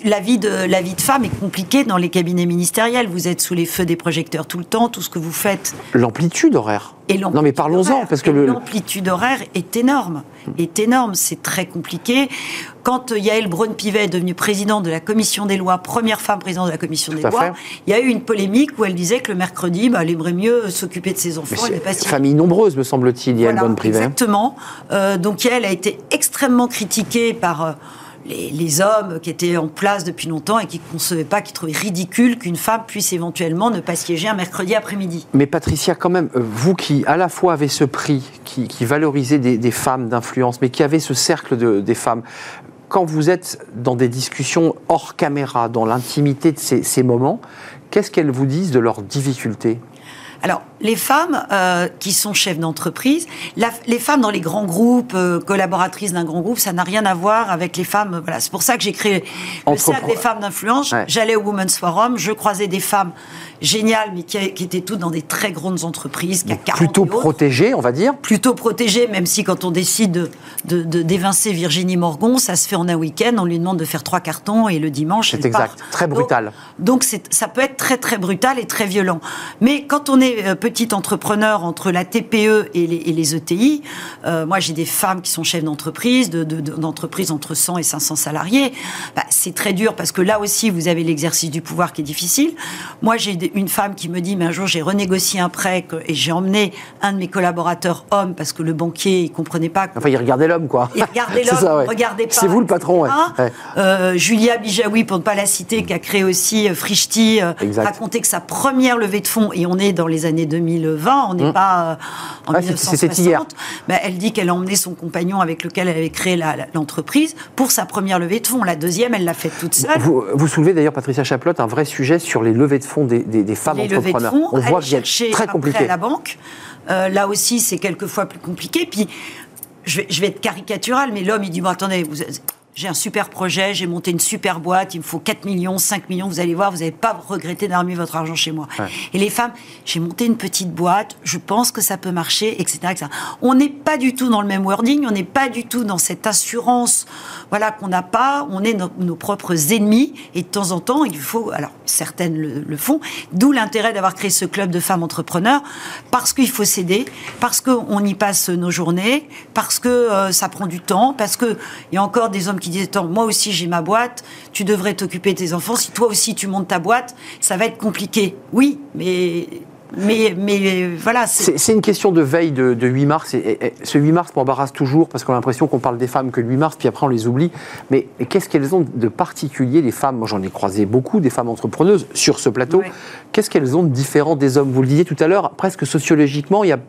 S4: la, vie de, la vie de femme est compliquée dans les cabinets ministériels. Vous êtes sous les feux des projecteurs tout le temps, tout ce que vous faites.
S1: L'amplitude horaire. Et non mais parlons-en parce que
S4: l'amplitude horaire est énorme, est énorme. C'est très compliqué. Quand euh, Yael Braun-Pivet est devenue présidente de la commission des lois, première femme présidente de la commission des lois, il y a eu une polémique où elle disait que le mercredi, bah, elle aimerait mieux s'occuper de ses enfants.
S1: Elle famille nombreuse, me semble-t-il, Yael voilà, Braun-Pivet.
S4: Exactement. Euh, donc Yael a été extrêmement critiquée par euh, les, hommes qui étaient en place depuis longtemps et qui ne concevaient pas, qui trouvaient ridicule qu'une femme puisse éventuellement ne pas siéger un mercredi après-midi.
S1: Mais Patricia, quand même, euh, vous qui à la fois avez ce prix, qui, valorisait des, femmes d'influence, mais qui avez ce cercle de, des femmes, quand vous êtes dans des discussions hors caméra, dans l'intimité de ces moments, qu'est-ce qu'elles vous disent de leurs difficultés?
S4: Alors, les femmes euh, qui sont chefs d'entreprise, les femmes dans les grands groupes, euh, collaboratrices d'un grand groupe, ça n'a rien à voir avec les femmes. Voilà, c'est pour ça que j'ai créé le cercle des femmes d'influence. J'allais au Women's Forum, je croisais des femmes géniales, mais qui, étaient toutes dans des très grandes entreprises, qui
S1: plutôt protégées, on va dire.
S4: Plutôt protégées, même si quand on décide de, d'évincer Virginie Morgon, ça se fait en un week-end. On lui demande de faire trois cartons et le dimanche.
S1: C'est exact, très brutal.
S4: Donc, donc ça peut être très très brutal et très violent. Mais quand on est euh, petit entrepreneur entre la TPE et les, ETI, e euh, moi j'ai des femmes qui sont chefs d'entreprise, d'entreprises de, entre 100 et 500 salariés. Bah, c'est très dur parce que là aussi vous avez l'exercice du pouvoir qui est difficile. Moi j'ai une femme qui me dit, mais un jour j'ai renégocié un prêt et j'ai emmené un de mes collaborateurs homme parce que le banquier il comprenait pas.
S1: Enfin il regardait l'homme quoi.
S4: Il regardait [LAUGHS] l'homme, regardait pas.
S1: C'est vous le patron.
S4: Euh, Julia Bijawi pour ne pas la citer qui a créé aussi Frichti, racontait que sa première levée de fonds et on est dans les années 2020, on n'est mmh. pas euh, en 1960. Hier. Ben, elle dit qu'elle a emmené son compagnon avec lequel elle avait créé l'entreprise pour sa première levée de fonds. La deuxième, elle l'a faite toute seule.
S1: Vous, soulevez d'ailleurs, Patricia Chaplotte, un vrai sujet sur les levées de fonds des, des, femmes les entrepreneurs.
S4: Levées de fonds, on voit qu'il y très compliqué. à la banque. Euh, là aussi, c'est quelquefois plus compliqué. Puis, je vais, je vais être caricatural, mais l'homme, il dit bon, attendez, vous, j'ai un super projet, j'ai monté une super boîte, il me faut 4 millions, 5 millions, vous allez voir, vous n'allez pas regretter d'avoir mis votre argent chez moi. Et les femmes, j'ai monté une petite boîte, je pense que ça peut marcher, etc. etc. On n'est pas du tout dans le même wording, on n'est pas du tout dans cette assurance voilà, qu'on n'a pas, on est nos, propres ennemis, et de temps en temps, il faut, alors certaines le, font, d'où l'intérêt d'avoir créé ce club de femmes entrepreneurs, parce qu'il faut s'aider, parce qu'on y passe nos journées, parce que euh, ça prend du temps, parce qu'il y a encore des hommes qui qui disait moi aussi j'ai ma boîte, tu devrais t'occuper de tes enfants. Si toi aussi tu montes ta boîte, ça va être compliqué. Oui, mais mais, mais voilà.
S1: C'est une question de veille de, 8 mars. Et, ce 8 mars m'embarrasse toujours parce qu'on a l'impression qu'on parle des femmes que le 8 mars, puis après on les oublie. Mais qu'est-ce qu'elles ont de particulier, les femmes? Moi j'en ai croisé beaucoup, des femmes entrepreneuses sur ce plateau. Qu'est-ce qu'elles ont de différent des hommes? Vous le disiez tout à l'heure, presque sociologiquement, il y a,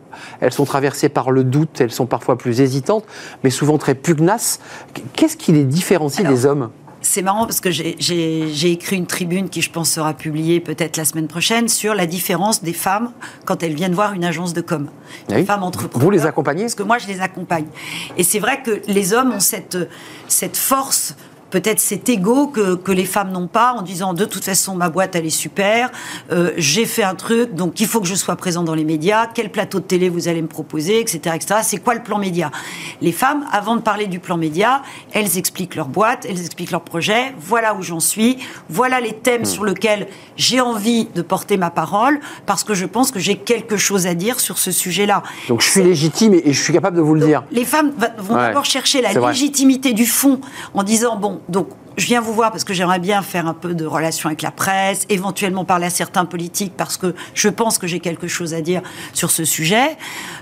S1: elles sont traversées par le doute, elles sont parfois plus hésitantes, mais souvent très pugnaces. Qu'est-ce qui les différencie des hommes?
S4: C'est marrant parce que j'ai écrit une tribune qui, je pense, sera publiée peut-être la semaine prochaine sur la différence des femmes quand elles viennent voir une agence de com.
S1: Les femmes entrepreneurs. Vous les accompagnez
S4: Parce que moi, je les accompagne. Et c'est vrai que les hommes ont cette, cette force peut-être cet ego que, que les femmes n'ont pas en disant de toute façon ma boîte elle est super, euh, j'ai fait un truc donc il faut que je sois présent dans les médias, quel plateau de télé vous allez me proposer, etc. etc. C'est quoi le plan média? Les femmes, avant de parler du plan média, elles expliquent leur boîte, elles expliquent leur projet, voilà où j'en suis, voilà les thèmes hmm. sur lesquels j'ai envie de porter ma parole parce que je pense que j'ai quelque chose à dire sur ce sujet-là.
S1: Donc je suis légitime et je suis capable de vous le dire.
S4: Les femmes vont d'abord chercher la légitimité du fond en disant bon donc, je viens vous voir parce que j'aimerais bien faire un peu de relation avec la presse, éventuellement parler à certains politiques parce que je pense que j'ai quelque chose à dire sur ce sujet.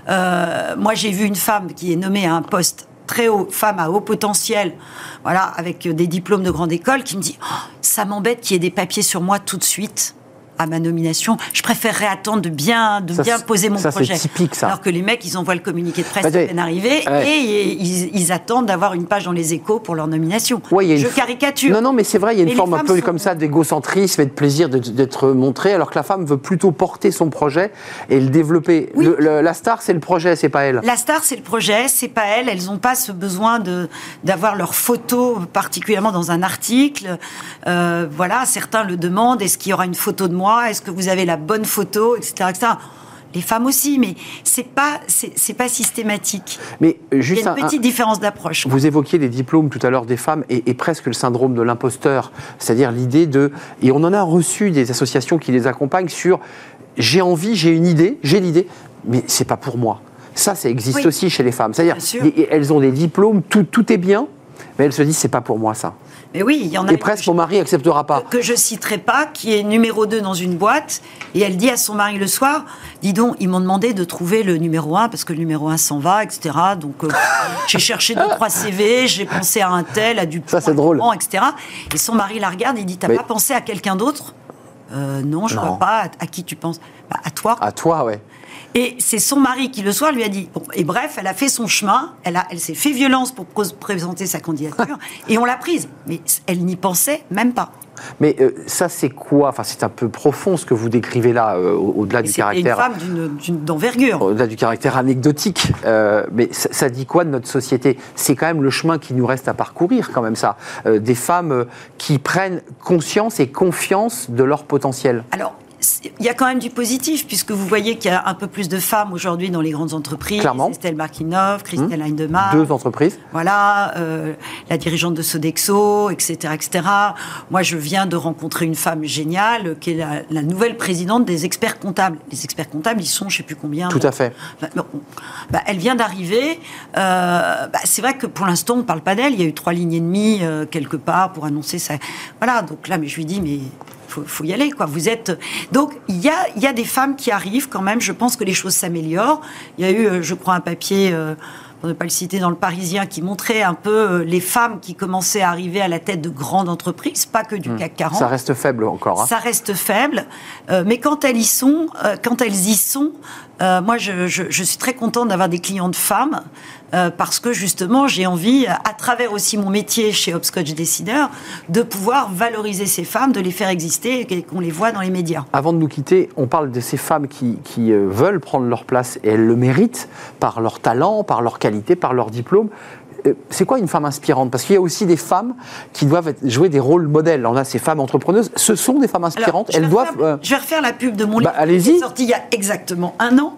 S4: Euh, moi, j'ai vu une femme qui est nommée à un poste très haut, femme à haut potentiel, voilà, avec des diplômes de grande école, qui me dit oh, ça m'embête qu'il y ait des papiers sur moi tout de suite. À ma nomination. Je préférerais attendre de bien, de bien poser mon
S1: ça,
S4: projet.
S1: C'est typique, ça.
S4: Alors que les mecs, ils envoient le communiqué de presse
S1: Bah,
S4: à peine arrivé
S1: ouais.
S4: et ils, ils attendent d'avoir une page dans les échos pour leur nomination.
S1: Ouais, il y a une
S4: Je
S1: f-
S4: caricature.
S1: Non, non, mais c'est vrai, il y a une
S4: Mais
S1: forme un peu
S4: sont-
S1: comme ça d'égocentrisme et de plaisir d'être montré, alors que la femme veut plutôt porter son projet et le développer.
S4: Oui.
S1: Le- le- la star, c'est le projet, c'est pas elle.
S4: La star, c'est le projet, c'est pas elle. Elles n'ont pas ce besoin d'avoir leur photo, particulièrement dans un article. Euh, voilà, certains le demandent. Est-ce qu'il y aura une photo de moi Est-ce que vous avez la bonne photo, etc., etc. Les femmes aussi, mais c'est pas c'est pas systématique.
S1: Mais euh,
S4: Il y
S1: juste
S4: a
S1: un-
S4: une petite différence d'approche.
S1: Vous évoquiez les diplômes tout à l'heure des femmes et, et presque le syndrome de l'imposteur, c'est-à-dire l'idée de, et on en a reçu des associations qui les accompagnent sur j'ai envie, j'ai une idée, j'ai l'idée, mais c'est pas pour moi. Ça, ça existe
S4: Oui.
S1: aussi chez les femmes. C'est-à-dire, elles ont des diplômes, tout, tout est bien, mais elles se disent c'est pas pour moi ça.
S4: Mais oui, il y en a
S1: Et presque mon mari acceptera pas.
S4: que je citerai pas, qui est numéro 2 dans une boîte, et elle dit à son mari le soir, dis donc, ils m'ont demandé de trouver le numéro 1, parce que le numéro 1 s'en va, etc. Donc, euh, [LAUGHS] j'ai cherché deux, trois CV, j'ai pensé à un tel, à du
S1: Ça, c'est drôle.
S4: etc. Et son mari la regarde, il dit, t'as
S1: Mais-
S4: pas pensé à quelqu'un d'autre? Euh, Non, je
S1: Non.
S4: vois pas. À, à qui tu penses? Bah, À toi.
S1: À toi, ouais.
S4: Et c'est son mari qui, le soir, lui a dit. Bon, et bref, elle a fait son chemin, elle, a- elle s'est fait violence pour présenter sa candidature, [LAUGHS] et on l'a prise. Mais elle n'y pensait même pas.
S1: Mais euh, ça, c'est quoi? Enfin, c'est un peu profond ce que vous décrivez là, euh, au- au-delà du
S4: une
S1: caractère.
S4: femme d'une- d'une- d'envergure.
S1: au-delà du caractère anecdotique, euh, mais ça, ça dit quoi de notre société? C'est quand même le chemin qui nous reste à parcourir, quand même ça. Des femmes qui prennent conscience et confiance de leur potentiel.
S4: Alors, c'est- il y a quand même du positif, puisque vous voyez qu'il y a un peu plus de femmes aujourd'hui dans les grandes entreprises.
S1: Clairement. Mmh.
S4: Estelle Markinov, Christelle Hindemar.
S1: Deux entreprises.
S4: Voilà, euh, la dirigeante de Sodexo, etc., etc. Moi, je viens de rencontrer une femme géniale, qui est la, la nouvelle présidente des experts comptables. Les experts comptables, ils sont, je sais plus combien.
S1: Tout à fait.
S4: Bah, bon, bah, elle vient d'arriver. Euh, bah, c'est vrai que pour l'instant, on ne parle pas d'elle. Il y a eu trois lignes et demie euh, quelque part pour annoncer ça. Voilà, donc là, mais je lui dis, mais faut, faut y aller, quoi. Vous êtes. Donc, il y a, y a des femmes qui arrivent quand même. Je pense que les choses s'améliorent. Il y a eu, euh, je crois, un papier. euh, pour ne pas le citer dans le Parisien, qui montrait un peu euh, les femmes qui commençaient à arriver à la tête de grandes entreprises, pas que du CAC 40.
S1: Ça reste faible encore. hein.
S4: Ça reste faible, euh, mais quand elles y sont, euh, quand elles y sont, euh, moi je, suis très contente d'avoir des clientes femmes euh, parce que justement j'ai envie, à travers aussi mon métier chez Hopscotch Décideur, de pouvoir valoriser ces femmes, de les faire exister et qu'on les voit dans les médias.
S1: Avant de nous quitter, on parle de ces femmes qui, qui, euh, veulent prendre leur place et elles le méritent par leur talent, par leur qualité, par leur diplôme. Euh, C'est quoi une femme inspirante? Parce qu'il y a aussi des femmes qui doivent jouer des rôles modèles. On a ces femmes entrepreneuses. Ce sont des femmes inspirantes.
S4: je vais
S1: Elles doivent.
S4: refaire-
S1: euh,
S4: Je vais refaire la pub de mon
S1: Bah,
S4: livre
S1: allez-y.
S4: qui est sorti il y a exactement un an,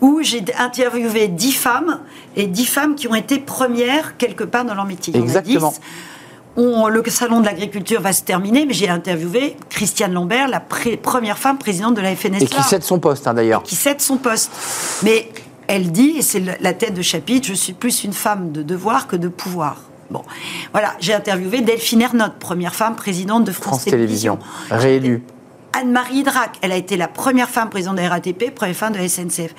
S4: où j'ai interviewé dix femmes et dix femmes qui ont été premières quelque part dans leur métier.
S1: Exactement.
S4: 10. On- le salon de l'agriculture va se terminer, mais j'ai interviewé Christiane Lambert, la pré- première femme présidente de la FNSA
S1: et qui cède son poste, hein, d'ailleurs.
S4: qui cède son poste. Mais elle dit, et c'est la tête de chapitre, je suis plus une femme de devoir que de pouvoir. Bon, voilà, j'ai interviewé Delphine Ernotte, première femme présidente de France,
S1: France Télévisions, réélue.
S4: Anne-Marie Drac, elle a été la première femme présidente de la RATP, première femme de la SNCF.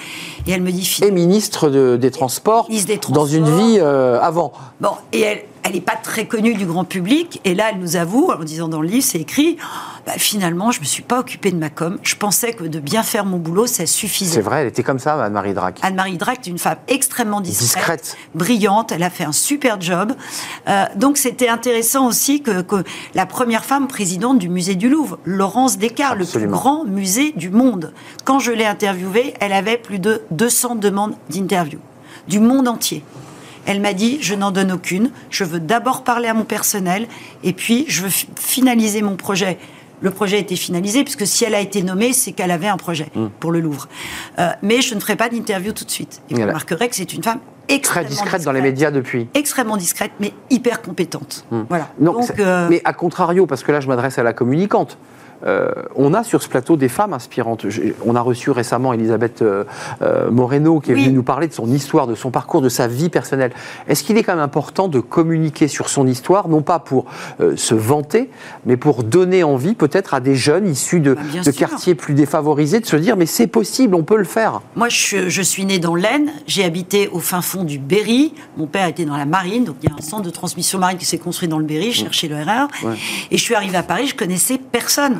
S4: Et elle me dit,
S1: Et ministre de- des Transports
S4: Ministre des
S1: dans une vie euh, avant.
S4: Bon, et elle, elle n'est pas très connue du grand public. Et là, elle nous avoue, en disant dans le livre, c'est écrit, bah, finalement, je me suis pas occupée de ma com. Je pensais que de bien faire mon boulot, ça suffisait.
S1: C'est vrai, elle était comme ça, Anne-Marie Drac.
S4: Anne-Marie Drac est une femme extrêmement discrète,
S1: Discrète.
S4: brillante. Elle a fait un super job. Euh, donc c'était intéressant aussi que, que la première femme présidente du musée du Louvre, Laurence Descartes, le plus grand musée du monde. Quand je l'ai interviewée, elle avait plus de 200 demandes d'interview du monde entier. Elle m'a dit, je n'en donne aucune. Je veux d'abord parler à mon personnel et puis je veux fi- finaliser mon projet. Le projet a été finalisé puisque si elle a été nommée, c'est qu'elle avait un projet pour le Louvre. Euh, mais je ne ferai pas d'interview tout de suite. Et vous
S1: Voilà.
S4: remarquerez que c'est une femme
S1: Très
S4: extrêmement
S1: discrète dans les médias depuis.
S4: Extrêmement discrète, mais hyper compétente. Voilà.
S1: Non,
S4: Donc, euh,
S1: Mais à contrario, parce que là je m'adresse à la communicante, euh, on a sur ce plateau des femmes inspirantes. Je- on a reçu récemment Elisabeth euh, euh, Moreno qui est
S4: Oui.
S1: venue nous parler de son histoire, de son parcours, de sa vie personnelle. Est-ce qu'il est quand même important de communiquer sur son histoire, non pas pour se vanter, mais pour donner envie peut-être à des jeunes issus de,
S4: Bah,
S1: de quartiers plus défavorisés de se dire mais c'est possible, on peut le faire.
S4: Moi, je, je suis née dans l'Aisne, j'ai habité au fin fond du Berry. Mon père était dans la marine, donc il y a un centre de transmission marine qui s'est construit dans le Berry, chercher le RR.
S1: Ouais.
S4: Et je suis arrivée à Paris, je connaissais personne.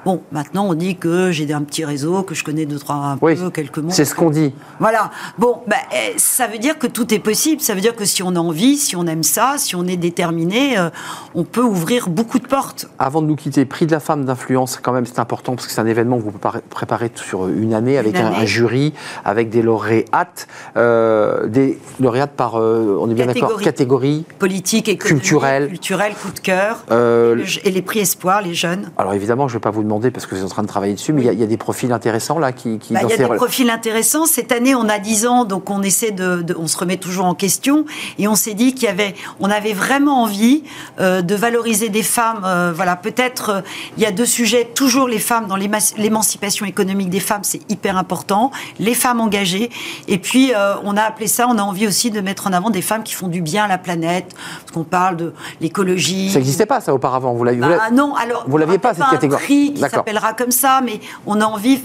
S4: Bon, maintenant on dit que j'ai un petit réseau, que je connais deux trois un
S1: Oui,
S4: peu, quelques mots.
S1: c'est ce qu'on dit.
S4: Voilà. Bon, ben, eh, ça veut dire que tout est possible. Ça veut dire que si on a envie, si on aime ça, si on est déterminé, euh, on peut ouvrir beaucoup de portes.
S1: Avant de nous quitter, prix de la femme d'influence, quand même, c'est important parce que c'est un événement que vous préparez- sur une année avec un,
S4: année.
S1: un jury, avec des lauréates, euh, des lauréates par, euh, on est bien d'accord,
S4: Catégorie. Politique, économique,
S1: Culturel.
S4: culturel, coup de cœur. Le- et les prix espoir, les jeunes.
S1: alors évidemment, je ne vais pas vous demander parce que vous êtes en train de travailler dessus, mais il y a- il y, a des profils intéressants là qui, qui
S4: Bah,
S1: dans
S4: il y a
S1: ces
S4: des profils intéressants. Cette année, on a 10 ans, donc on essaie de, de- on se remet toujours en question, et on s'est dit qu'il y avait, on avait vraiment envie euh, de valoriser des femmes. euh, voilà, peut-être euh, il y a deux sujets. Toujours les femmes dans l'éma- l'émancipation économique des femmes, c'est hyper important. Les femmes engagées, et puis on a appelé ça. On a envie aussi de mettre en avant des femmes qui font du bien à la planète, parce qu'on parle de l'écologie.
S1: Ça n'existait pas ça auparavant. Vous l'avez.
S4: Bah, non, alors
S1: vous l'aviez pas, cette catégorie.
S4: Qui s'appellera comme ça, mais on a envie.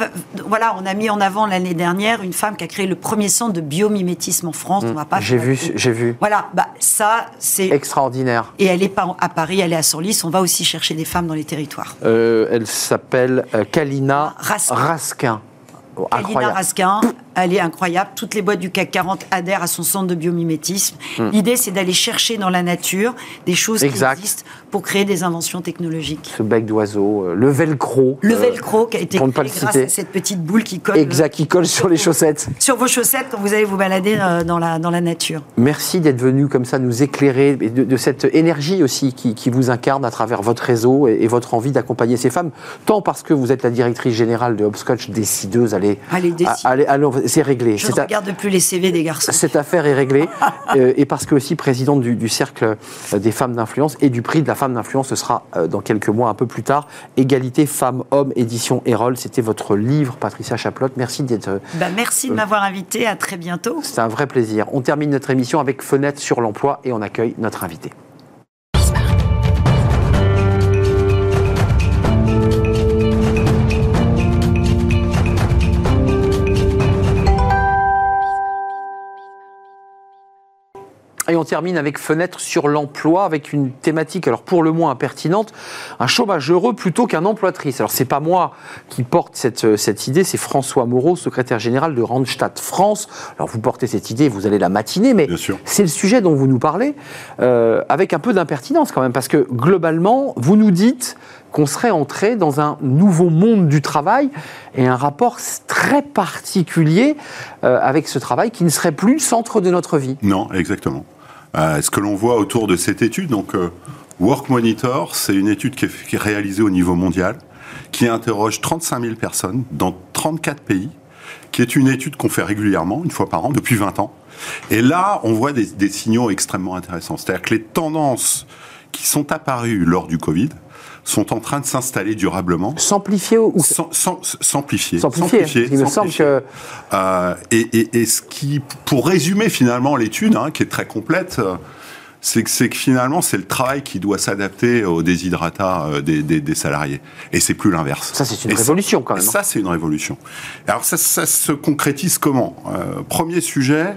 S4: Voilà, on a mis en avant l'année dernière une femme qui a créé le premier centre de biomimétisme en France. on va pas.
S1: Mmh. J'ai vu, j'ai vu.
S4: Voilà, bah ça c'est.
S1: Extraordinaire.
S4: Et elle est pas à Paris, elle est à Senlis. On va aussi chercher des femmes dans les territoires.
S1: Euh, elle s'appelle euh, Kalina
S4: Raskin.
S1: Raskin. Oh,
S4: Kalina. Raskin, elle est incroyable. Toutes les boîtes du CAC 40 adhèrent à son centre de biomimétisme. L'idée, c'est d'aller chercher dans la nature des choses
S1: Hmm. Exact.
S4: qui existent pour créer des inventions technologiques.
S1: Ce bec d'oiseau, euh, le velcro.
S4: Le
S1: euh,
S4: velcro qui a été
S1: pour ne pas
S4: créé grâce
S1: citer.
S4: à cette petite boule qui colle
S1: Exact, qui colle sur les chaussettes. [LAUGHS]
S4: sur vos chaussettes quand vous allez vous balader euh, dans la, dans la nature.
S1: Merci d'être venu comme ça nous éclairer et de, de cette énergie aussi qui, qui vous incarne à travers votre réseau et, et votre envie d'accompagner ces femmes, tant parce que vous êtes la directrice générale de Hopscotch, décideuse, allez,
S4: Allez, décide.
S1: allez, allez, c'est réglé.
S4: Je ne regarde plus les CV des garçons.
S1: Cette affaire est réglée. [LAUGHS] Euh, et parce que aussi présidente du, du cercle euh, des femmes d'influence et du prix de la femme d'influence, ce sera euh, dans quelques mois, un peu plus tard. Égalité femmes-hommes, édition Erol. C'était votre livre, Patricia Chaplotte. Merci d'être.
S4: Bah, merci de m'avoir invité. À très bientôt.
S1: C'est un vrai plaisir. On termine notre émission avec Fenêtre sur l'emploi et on accueille notre invité. Et on termine avec Fenêtre sur l'emploi, avec une thématique, alors pour le moins impertinente, un chômage heureux plutôt qu'un emploi triste. Alors c'est pas moi qui porte cette, euh, cette idée, c'est François Moreau, secrétaire général de Randstad France. Alors vous portez cette idée, vous allez la matiner, mais c'est le sujet dont vous nous parlez, euh, avec un peu d'impertinence quand même, parce que globalement, vous nous dites qu'on serait entré dans un nouveau monde du travail et un rapport très particulier euh, avec ce travail qui ne serait plus le centre de notre vie.
S5: Non, exactement. Euh, ce que l'on voit autour de cette étude, donc euh, Work Monitor, c'est une étude qui est, qui est réalisée au niveau mondial, qui interroge 35 000 personnes dans 34 pays, qui est une étude qu'on fait régulièrement, une fois par an, depuis 20 ans. Et là, on voit des, des signaux extrêmement intéressants. C'est-à-dire que les tendances qui sont apparues lors du Covid sont en train de s'installer durablement.
S1: S'amplifier ou
S5: S'amplifier.
S1: S'amplifier. Il me semble que
S5: Euh, et, et- et ce qui, pour résumer finalement l'étude, hein, qui est très complète, euh, c'est que, c'est que finalement c'est le travail qui doit s'adapter aux déshydratats euh, des, des- des salariés. Et c'est plus l'inverse.
S1: Ça, c'est une
S5: Et
S1: révolution, quand même, hein.
S5: Ça, c'est une révolution. Alors ça, ça se concrétise comment? Euh, Premier sujet.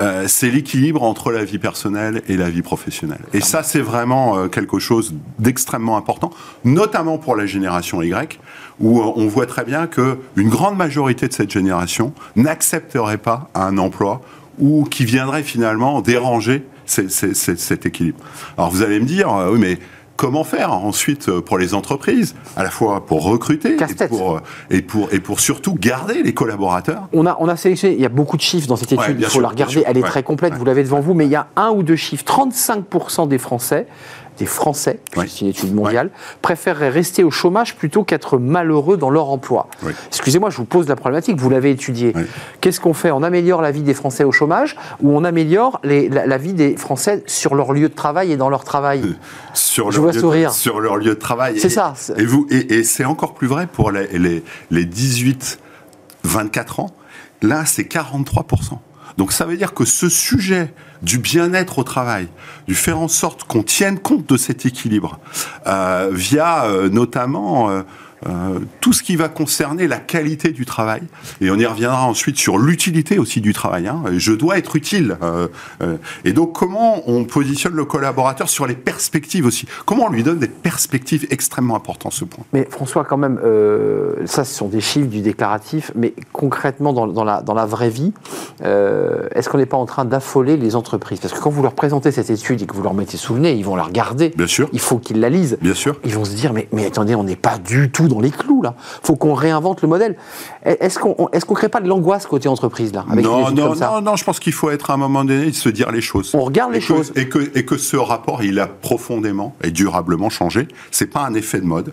S5: Euh, c'est l'équilibre entre la vie personnelle et la vie professionnelle. Et ça, c'est vraiment euh, quelque chose d'extrêmement important, notamment pour la génération Y, où euh, on voit très bien que une grande majorité de cette génération n'accepterait pas un emploi ou qui viendrait finalement déranger cet équilibre. Alors vous allez me dire, oui, mais comment faire ensuite euh, pour les entreprises, à la fois pour recruter et pour, euh, et, pour, et pour surtout garder les collaborateurs
S1: on a, on a sélectionné, il y a beaucoup de chiffres dans cette
S5: Ouais,
S1: étude, il faut
S5: sûr,
S1: la regarder, elle est
S5: ouais,
S1: très complète,
S5: ouais.
S1: vous l'avez devant vous, mais il y a un ou deux chiffres. 35% des Français, des Français,
S5: Ouais.
S1: c'est une étude mondiale, préféreraient rester au chômage plutôt qu'être malheureux dans leur emploi. Excusez-moi, je vous pose la problématique, vous l'avez étudiée. Qu'est-ce qu'on fait? On améliore la vie des Français au chômage ou on améliore les- la, la vie des Français sur leur lieu de travail et dans leur travail?
S5: Sur
S1: Je
S5: leur,
S1: vois
S5: lieu,
S1: sourire.
S5: sur leur lieu de travail.
S1: C'est ça,
S5: Et, vous, et, et c'est encore plus vrai pour les, les, les 18-24 ans. Là, c'est 43%. Donc ça veut dire que ce sujet du bien-être au travail, du faire en sorte qu'on tienne compte de cet équilibre, euh, via euh, notamment euh, tout ce qui va concerner la qualité du travail, et on y reviendra ensuite sur l'utilité aussi du travail. Hein. Je dois être utile. Euh, euh, et donc, comment on positionne le collaborateur sur les perspectives aussi? Comment on lui donne des perspectives extrêmement importantes, ce point?
S1: Mais François, quand même, ça, ce sont des chiffres du déclaratif, mais concrètement, dans, la, dans la vraie vie, est-ce qu'on n'est pas en train d'affoler les entreprises? Parce que quand vous leur présentez cette étude et que vous leur mettez souvenez, ils vont la regarder.
S5: Bien sûr.
S1: Il faut qu'ils la lisent.
S5: Bien sûr.
S1: Ils vont se dire, mais, mais attendez, on n'est pas du tout dans les clous là. Faut qu'on réinvente le modèle. Est-ce qu'on est-ce qu'on crée pas de l'angoisse côté entreprise là
S5: Non, non, non, non. Je pense qu'il faut être à un moment donné se dire les choses.
S1: On regarde les choses.
S5: et que et que ce rapport il a profondément et durablement changé. C'est pas un effet de mode.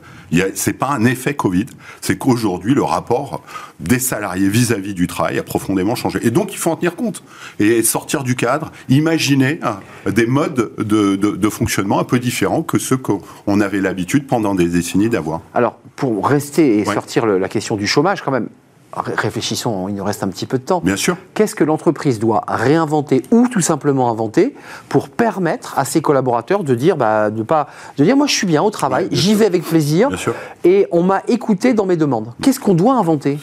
S5: C'est pas un effet Covid. C'est qu'aujourd'hui le rapport des salariés vis-à-vis du travail a profondément changé. Et donc il faut en tenir compte et sortir du cadre. Imaginer hein, des modes de, de, de fonctionnement un peu différents que ceux qu'on avait l'habitude pendant des décennies d'avoir.
S1: Alors pour rester et sortir la question du chômage quand même, réfléchissons, il nous reste un petit peu de temps.
S5: Bien sûr.
S1: Qu'est-ce que l'entreprise doit réinventer ou tout simplement inventer pour permettre à ses collaborateurs de dire, bah, de pas, de dire, moi je suis bien au travail, j'y vais avec plaisir, et on m'a écouté dans mes demandes. Qu'est-ce qu'on doit inventer?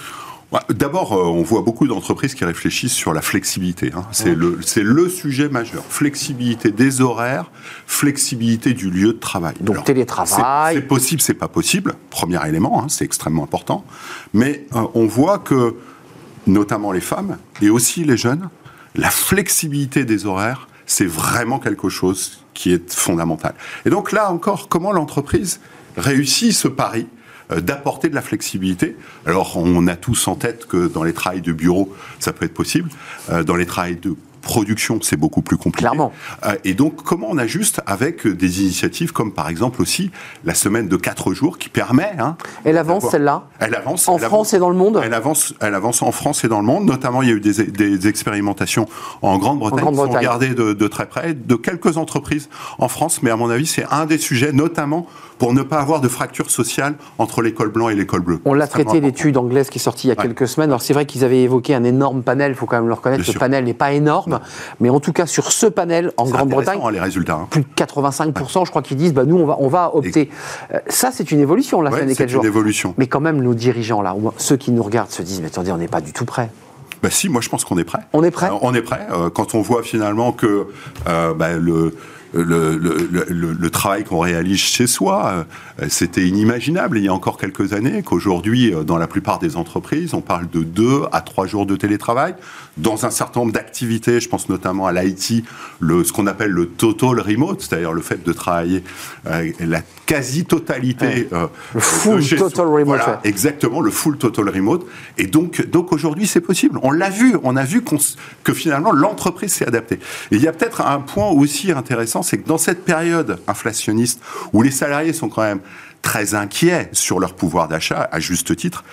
S5: D'abord, euh, on voit beaucoup d'entreprises qui réfléchissent sur la flexibilité. Hein. C'est le, le sujet majeur. Flexibilité des horaires, flexibilité du lieu de travail.
S1: Donc télétravail.
S5: C'est possible, c'est pas possible. Premier élément, hein, c'est extrêmement important. Mais euh, on voit que, notamment les femmes et aussi les jeunes, la flexibilité des horaires, c'est vraiment quelque chose qui est fondamental. Et donc là encore, comment l'entreprise réussit ce pari d'apporter de la flexibilité. Alors, on a tous en tête que dans les travails de bureau, ça peut être possible. Euh, dans les travails de production, c'est beaucoup plus compliqué.
S1: Clairement.
S5: Euh, et donc, comment on ajuste avec des initiatives comme par exemple aussi la semaine de 4 jours qui permet. Hein,
S1: elle avance celle-là
S5: Elle avance.
S1: En France et dans le monde
S5: elle avance, elle avance en France et dans le monde. Notamment, il y a eu des, des expérimentations en Grande-Bretagne qui sont regardées de, de, très près, de quelques entreprises en France. Mais à mon avis, c'est un des sujets, notamment pour ne pas avoir de fracture sociale entre l'école blanc et l'école bleue.
S1: On l'a traité l'étude anglaise qui est sortie il y a quelques semaines. Alors c'est vrai qu'ils avaient évoqué un énorme panel, il faut quand même le reconnaître, le panel n'est pas énorme, mais en tout cas sur ce panel en Grande-Bretagne,
S5: hein, les résultats, hein.
S1: plus de 85%, je crois qu'ils disent, bah, nous on va, on va opter. Euh, ça c'est une évolution, ouais,
S5: c'est une évolution.
S1: Mais quand même, nos dirigeants, là, ceux qui nous regardent se disent, mais attendez, on n'est pas du tout prêt.
S5: Bah si, moi je pense qu'on est prêt.
S1: On est prêt. Euh,
S5: on est prêt. Euh, quand on voit finalement que bah, le le, le, le, travail qu'on réalise chez soi, euh, c'était inimaginable il y a encore quelques années qu'aujourd'hui, euh, dans la plupart des entreprises, on parle de deux à trois jours de télétravail. Dans un certain nombre d'activités, je pense notamment à l'IT, ce qu'on appelle le total remote, c'est-à-dire le fait de travailler euh, la quasi-totalité.
S1: le full total remote.
S5: Voilà, exactement, le full total remote. Et donc, donc aujourd'hui, c'est possible. On l'a vu, on a vu que finalement, l'entreprise s'est adaptée. Et il y a peut-être un point aussi intéressant c'est que dans cette période inflationniste où les salariés sont quand même très inquiets sur leur pouvoir d'achat, à juste titre.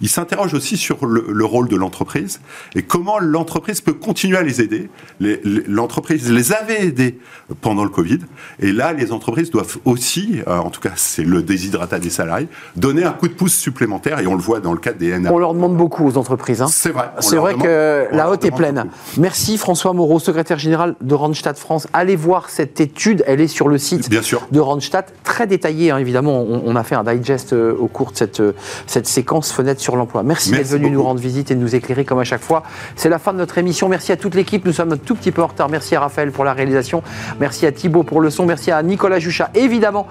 S5: Ils s'interrogent aussi sur le, rôle de l'entreprise et comment l'entreprise peut continuer à les aider. L'entreprise les, avait aidés pendant le Covid. Et là, les entreprises doivent aussi, euh, en tout cas c'est le déshydratat des salariés, donner un coup de pouce supplémentaire. Et on le voit dans le cadre des NA.
S1: On leur demande beaucoup aux entreprises. Hein.
S5: C'est vrai.
S1: C'est vrai que la haute est pleine. Merci François Moreau, secrétaire général de Randstad France. Allez voir cette étude. Elle est sur le site de Randstad. Très détaillée, hein, évidemment on, a fait un digest euh, au cours de cette, euh, cette séquence fenêtre sur l'emploi. Merci, d'être venu nous rendre visite et de nous éclairer comme à chaque fois. C'est la fin de notre émission. Merci à toute l'équipe. Nous sommes un tout petit peu en retard. Merci à Raphaël pour la réalisation. Merci à Thibaut pour le son. Merci à Nicolas Juchat, évidemment,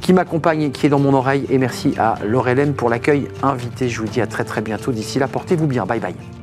S1: qui m'accompagne et qui est dans mon oreille. Et merci à Laurelène pour l'accueil invité. Je vous dis à très très bientôt. D'ici là, portez-vous bien. Bye bye.